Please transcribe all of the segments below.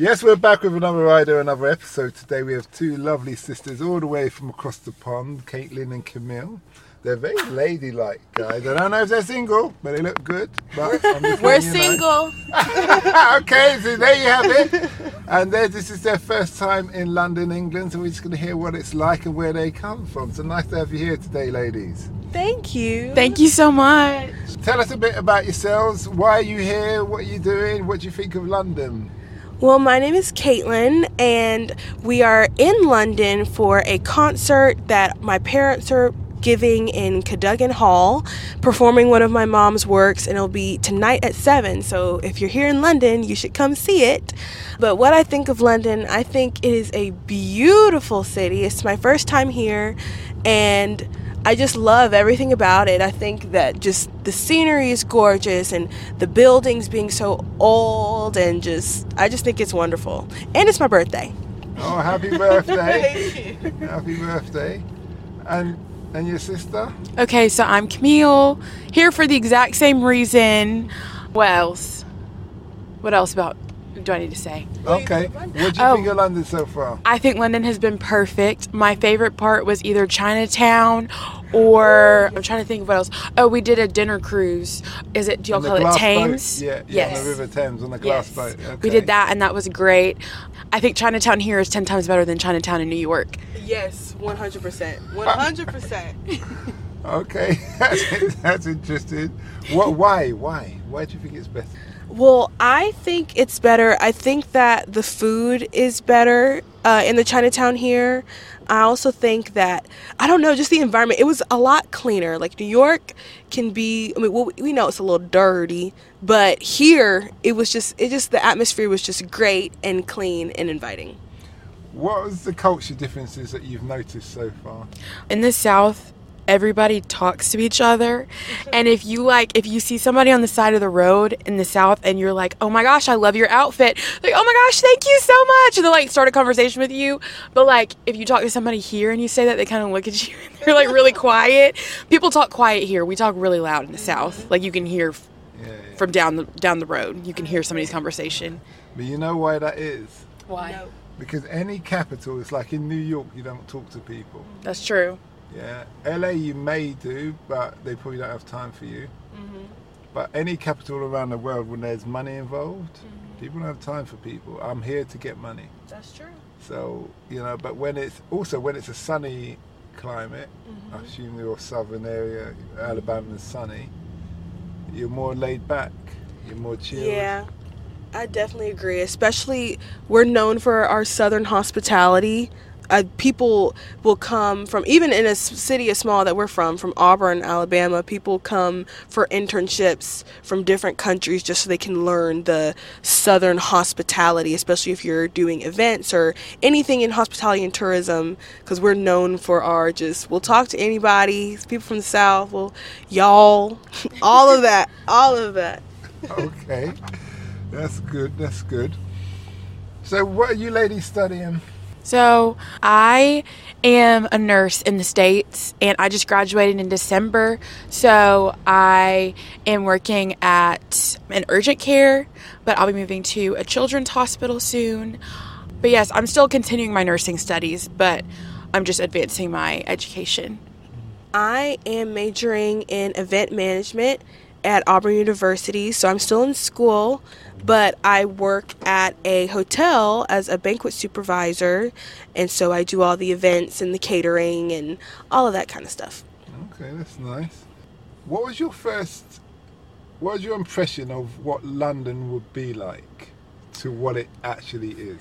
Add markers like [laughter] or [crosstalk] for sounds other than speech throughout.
Yes, we're back with another rider, another episode. Today we have two lovely sisters all the way from across the pond, Kaitlyn and Camille. They're very ladylike guys. I don't know if they're single, but they look good. But We're letting you know. single. [laughs] okay, so there you have it. And there, this is their first time in London, England, so we're just going to hear what it's like and where they come from. So nice to have you here today, ladies. Thank you. Thank you so much. Tell us a bit about yourselves. Why are you here? What are you doing? What do you think of London? Well, my name is Kaitlyn, and we are in London for a concert that my parents are giving in Cadogan Hall, performing one of my mom's works, and it'll be tonight at 7. So if you're here in London, you should come see it. But what I think of London, I think it is a beautiful city. It's my first time here, and I just love everything about it. I think that just the scenery is gorgeous and the buildings being so old and just I just think it's wonderful. And it's my birthday. Oh, happy birthday! [laughs] happy birthday! And and your sister? Okay, so I'm Camille, here for the exact same reason. What else? What else about do I need to say? Okay. What do you Oh. think of oh. London so far? I think London has been perfect. My favorite part was either Chinatown or I'm trying to think of what else. Oh, we did a dinner cruise. Is it? Do y'all call it glass boat. Thames? Yeah, yeah, on the River Thames on the glass Yes. boat. We did that, and that was great. I think Chinatown here is ten times better than Chinatown in New York. Yes, 100%. 100%. [laughs] Okay, [laughs] that's, that's interesting. What? Why? Why? Why do you think it's better? Well, I think it's better. I think that the food is better uh, in the Chinatown here. I also think that I don't know, just the environment. It was a lot cleaner. Like New York can be. I mean, well, we know it's a little dirty, but here it was just. It just the atmosphere was just great and clean and inviting. What was the culture differences that you've noticed so far? in the south everybody talks to each other. And if you like if you see somebody on the side of the road in the south and you're like oh my gosh i love your outfit like oh my gosh thank you so much and they like start a conversation with you. But like if you talk to somebody here and you say that they kind of look at you [laughs] and they're like really quiet. People talk quiet here. We talk really loud in the south. Like you can hear Yeah, yeah. from down the down the road. You can hear somebody's conversation. But you know why that is? why? Because any capital is like in New York, you don't talk to people. that's true Yeah, LA you may do, but they probably don't have time for you. Mm-hmm. But any capital around the world, when there's money involved, mm-hmm. people don't have time for people. I'm here to get money. That's true. So you know, but when it's also when it's a sunny climate, mm-hmm. I assume your southern area, Alabama's sunny. You're more laid back. You're more chill. Yeah, I definitely agree. Especially, we're known for our southern hospitality. Uh, people will come from even in a city as small that we're from, from Auburn, Alabama. People come for internships from different countries just so they can learn the southern hospitality, especially if you're doing events or anything in hospitality and tourism. Because we're known for our just we'll talk to anybody. People from the south, well, y'all, [laughs] all of that, all of that. Okay, that's good. That's good. So, what are you ladies studying? So, I am a nurse in the States and I just graduated in December. So, I am working at an urgent care, but I'll be moving to a children's hospital soon. But yes, I'm still continuing my nursing studies, but I'm just advancing my education. I am majoring in event management at Auburn University, so I'm still in school, but I work at a hotel as a banquet supervisor, and so I do all the events and the catering and all of that kind of stuff. Okay, that's nice. What was your first? What was your impression of what London would be like to what it actually is?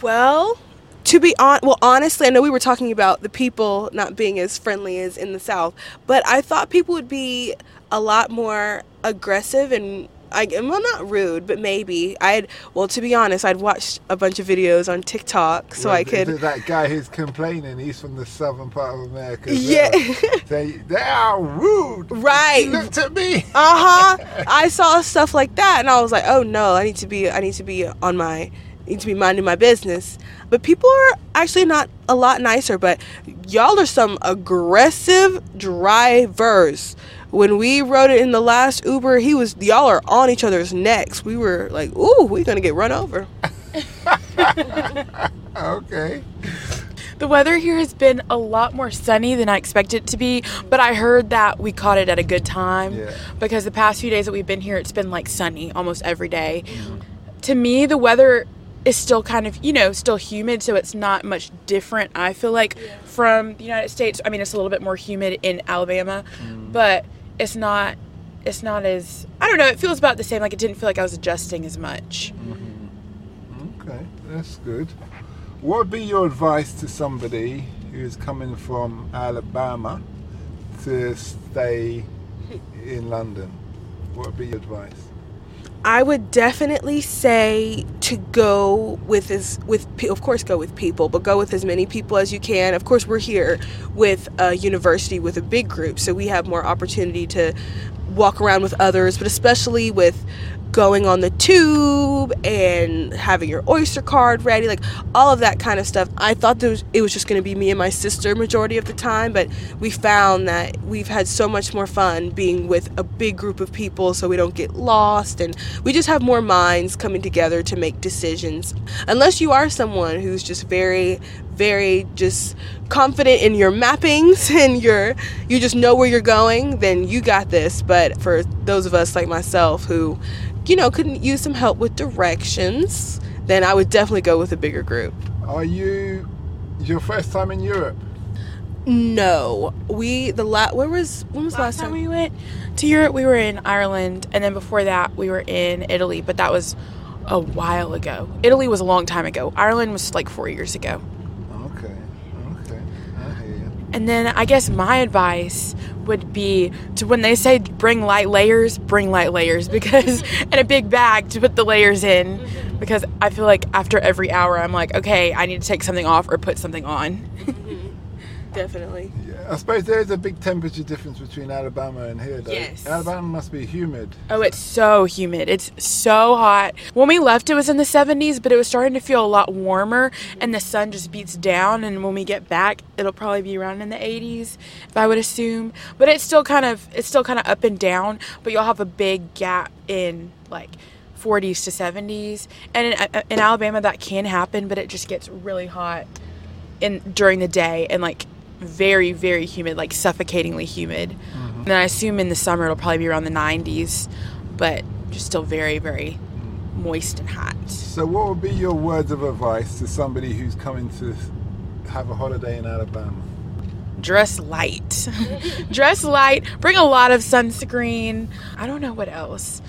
Well, to be on, well, honestly, I know we were talking about the people not being as friendly as in the South, but I thought people would be a lot more aggressive and. I, well, not rude, but maybe I'd. Well, to be honest, I'd watched a bunch of videos on TikTok, so Well, I could. That guy who's complaining, he's from the southern part of America. Yeah. They, they are rude. [laughs] Right. He looked at me. uh huh. [laughs] I saw stuff like that, and I was like, oh no, I need to be. I need to be on my. Need to be minding my business. But people are actually not a lot nicer. But y'all are some aggressive drivers. When we rode it in the last Uber, he was y'all are on each other's necks. We were like, ooh, we're gonna get run over. [laughs] okay. The weather here has been a lot more sunny than I expected it to be, but I heard that we caught it at a good time Yeah. because the past few days that we've been here, it's been like sunny almost every day. Mm-hmm. To me, the weather is still kind of, you know, still humid, so it's not much different, I feel like, from the United States. I mean, it's a little bit more humid in Alabama, mm. but it's not. It's not as I don't know. It feels about the same. Like it didn't feel like I was adjusting as much. Mm-hmm. Okay, that's good. What would be your advice to somebody who is coming from Alabama to stay [laughs] in London? What would be your advice? I would definitely say to go with as with of course go with people, but go with as many people as you can. Of course, we're here with a university with a big group, so we have more opportunity to walk around with others, but especially with going on the tube and having your oyster card ready like all of that kind of stuff. I thought was, it was just going to be me and my sister majority of the time but we found that we've had so much more fun being with a big group of people so we don't get lost and we just have more minds coming together to make decisions. Unless you are someone who's just very very just confident in your mappings [laughs] and your you just know where you're going then you got this but for those of us like myself who you know couldn't use some help with directions then i would definitely go with a bigger group Are you your first time in Europe? no we the last where was when was the Last time we went to Europe, we were in Ireland, and then before that, we were in Italy, but that was a while ago. Italy was a long time ago. Ireland was like four years ago. Okay, okay, I hear you. And then I guess my advice would be to when they say bring light layers, bring light layers [laughs] because and a big bag to put the layers in because I feel like after every hour I'm like, okay, I need to take something off or put something on. [laughs] definitely I suppose there is a big temperature difference between Alabama and here, though. Yes. Alabama must be humid. Oh, it's so humid. It's so hot. When we left, it was in the 70s, but it was starting to feel a lot warmer, and the sun just beats down. And when we get back, it'll probably be around in the 80s, if I would assume. But it's still kind of it's still kind of up and down. But you'll have a big gap in like 40s to 70s, and in, uh, in Alabama that can happen, but it just gets really hot in during the day and like very very humid like suffocatingly humid. Mm-hmm. And i assume in the summer it'll probably be around the 90s but just still very very moist and hot. So, what would be your words of advice to somebody who's coming to have a holiday in Alabama? dress light. [laughs] Dress light. Bring a lot of sunscreen. I don't know what else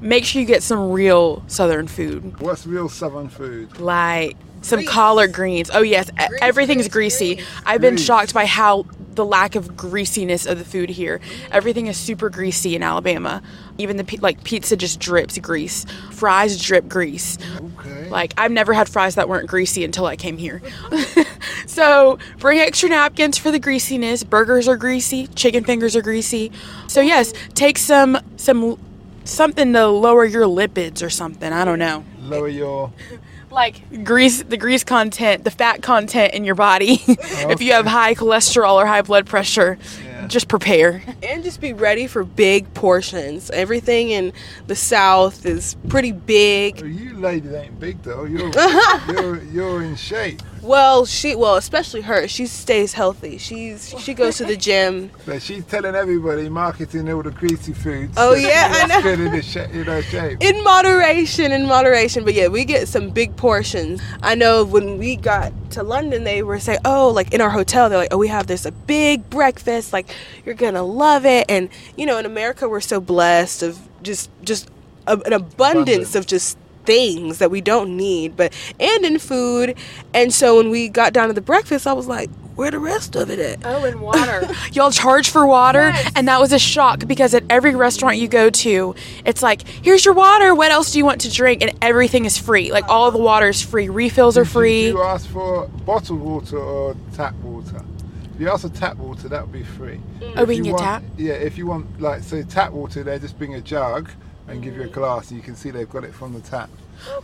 make sure you get some real southern food What's real Southern food? like some Grease. collard greens. Oh yes, e- everything's grease, greasy. grease. I've been Grease. shocked by how the lack of greasiness of the food here. Everything is super greasy in Alabama. Even the like pizza just drips grease. Fries drip grease. Okay. Like I've never had fries that weren't greasy until I came here. [laughs] so bring extra napkins for the greasiness. Burgers are greasy. Chicken fingers are greasy. So yes, take some some something to lower your lipids or something. I don't know Lower your. [laughs] like grease the grease content the fat content in your body [laughs] if you have high cholesterol or high blood pressure Yeah. just prepare and just be ready for big portions everything in the south is pretty big you ladies ain't big though. You're [laughs] you're you're in shape. Well she well especially her she stays healthy she's she goes to the gym [laughs] But she's telling everybody, marketing all the greasy foods. Oh, that yeah, I know. Good in, the sh- in her shape. in moderation in moderation but yeah we get some big portions i know when we got to london they were saying oh like in our hotel they're like oh we have this a big breakfast like you're gonna love it and you know in america we're so blessed of just just a, an abundance Abundance. of just things that we don't need but and in food. And so when we got down to the breakfast i was like where the rest of it at? Oh and water. [laughs] Y'all charge for water? And that was a shock because at every restaurant you go to it's like here's your water. What else do you want to drink? And everything is free. Like all the water is free. Refills are Did you- free. Do you ask for bottled water or tap water? If you ask for tap water, that would be free. Mm. Oh, If we you can get want- tap? Yeah, if you want, like, say tap water, they just bring a jug and give you a glass, and you can see they've got it from the tap.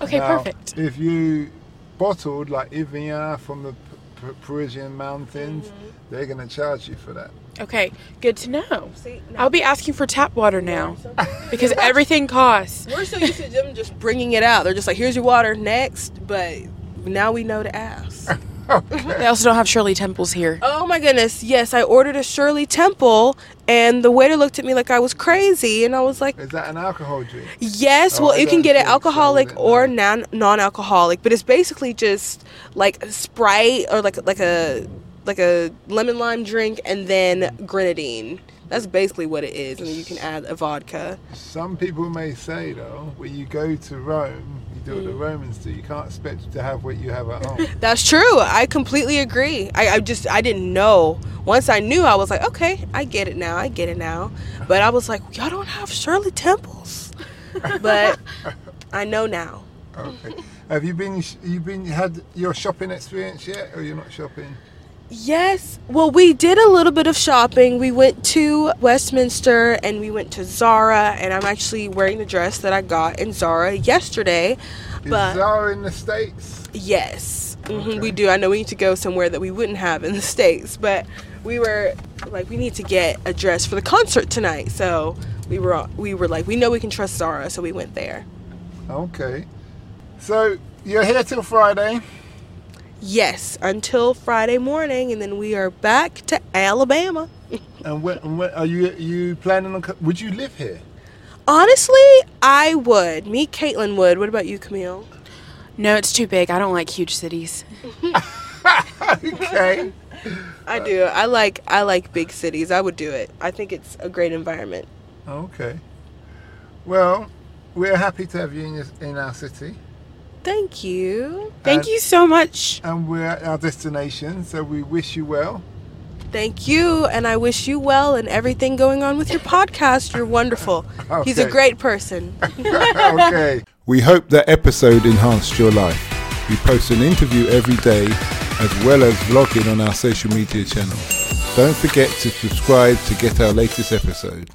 okay Now, perfect If you bottled like Evian from the P- Parisian mountains, Mm-hmm. they're going to charge you for that. Okay, good to know. See, no. I'll be asking for tap water now [laughs] because everything costs. We're so used to them just bringing it out. They're just like, "Here's your water, next." But now we know to ask. [laughs] They also don't have Shirley Temples here. oh my goodness! Yes, I ordered a Shirley Temple, and the waiter looked at me like I was crazy, and I was like, Is that an alcohol drink? Yes, Oh, well, you can get it alcoholic then, or non non-alcoholic, but it's basically just like Sprite or like like a like a lemon lime drink and then grenadine. That's basically what it is, and you can add a vodka. Some people may say, though, when you go to Rome, do what Mm. the Romans do. You can't expect to have what you have at home. [laughs] That's true. I completely agree. I, I just I didn't know. Once I knew, I was like, okay, I get it now. I get it now. But I was like, y'all don't have Shirley Temples, [laughs] but I know now. Okay. Have you been? You been had your shopping experience yet, or you're not shopping? Yes. Well, we did a little bit of shopping. We went to Westminster and we went to Zara, and I'm actually wearing the dress that I got in Zara yesterday. Is But Zara in the states? yes, hmm Okay. we do. I know we need to go somewhere that we wouldn't have in the States, but we were like, we need to get a dress for the concert tonight. So we were, we were like, we know we can trust Zara, so we went there. Okay. So you're here till Friday. Yes, until Friday morning, and then we are back to Alabama. And when, and when are you you planning on? Would you live here? Honestly, I would. Me, Kaitlyn would. What about you, Camille? No, it's too big. I don't like huge cities. [laughs] Okay. [laughs] I do. I like I like big cities. I would do it. I think it's a great environment. okay. Well, we're happy to have you in, your, in our city, Thank you. Thank And- you so much. and we're at our destination. So we wish you well. Thank you, and I wish you well and everything going on with your podcast. You're wonderful. [laughs] He's a great person. [laughs] [laughs] okay. We hope that episode enhanced your life. We post an interview every day as well as vlogging on our social media channels. Don't forget to subscribe to get our latest episode.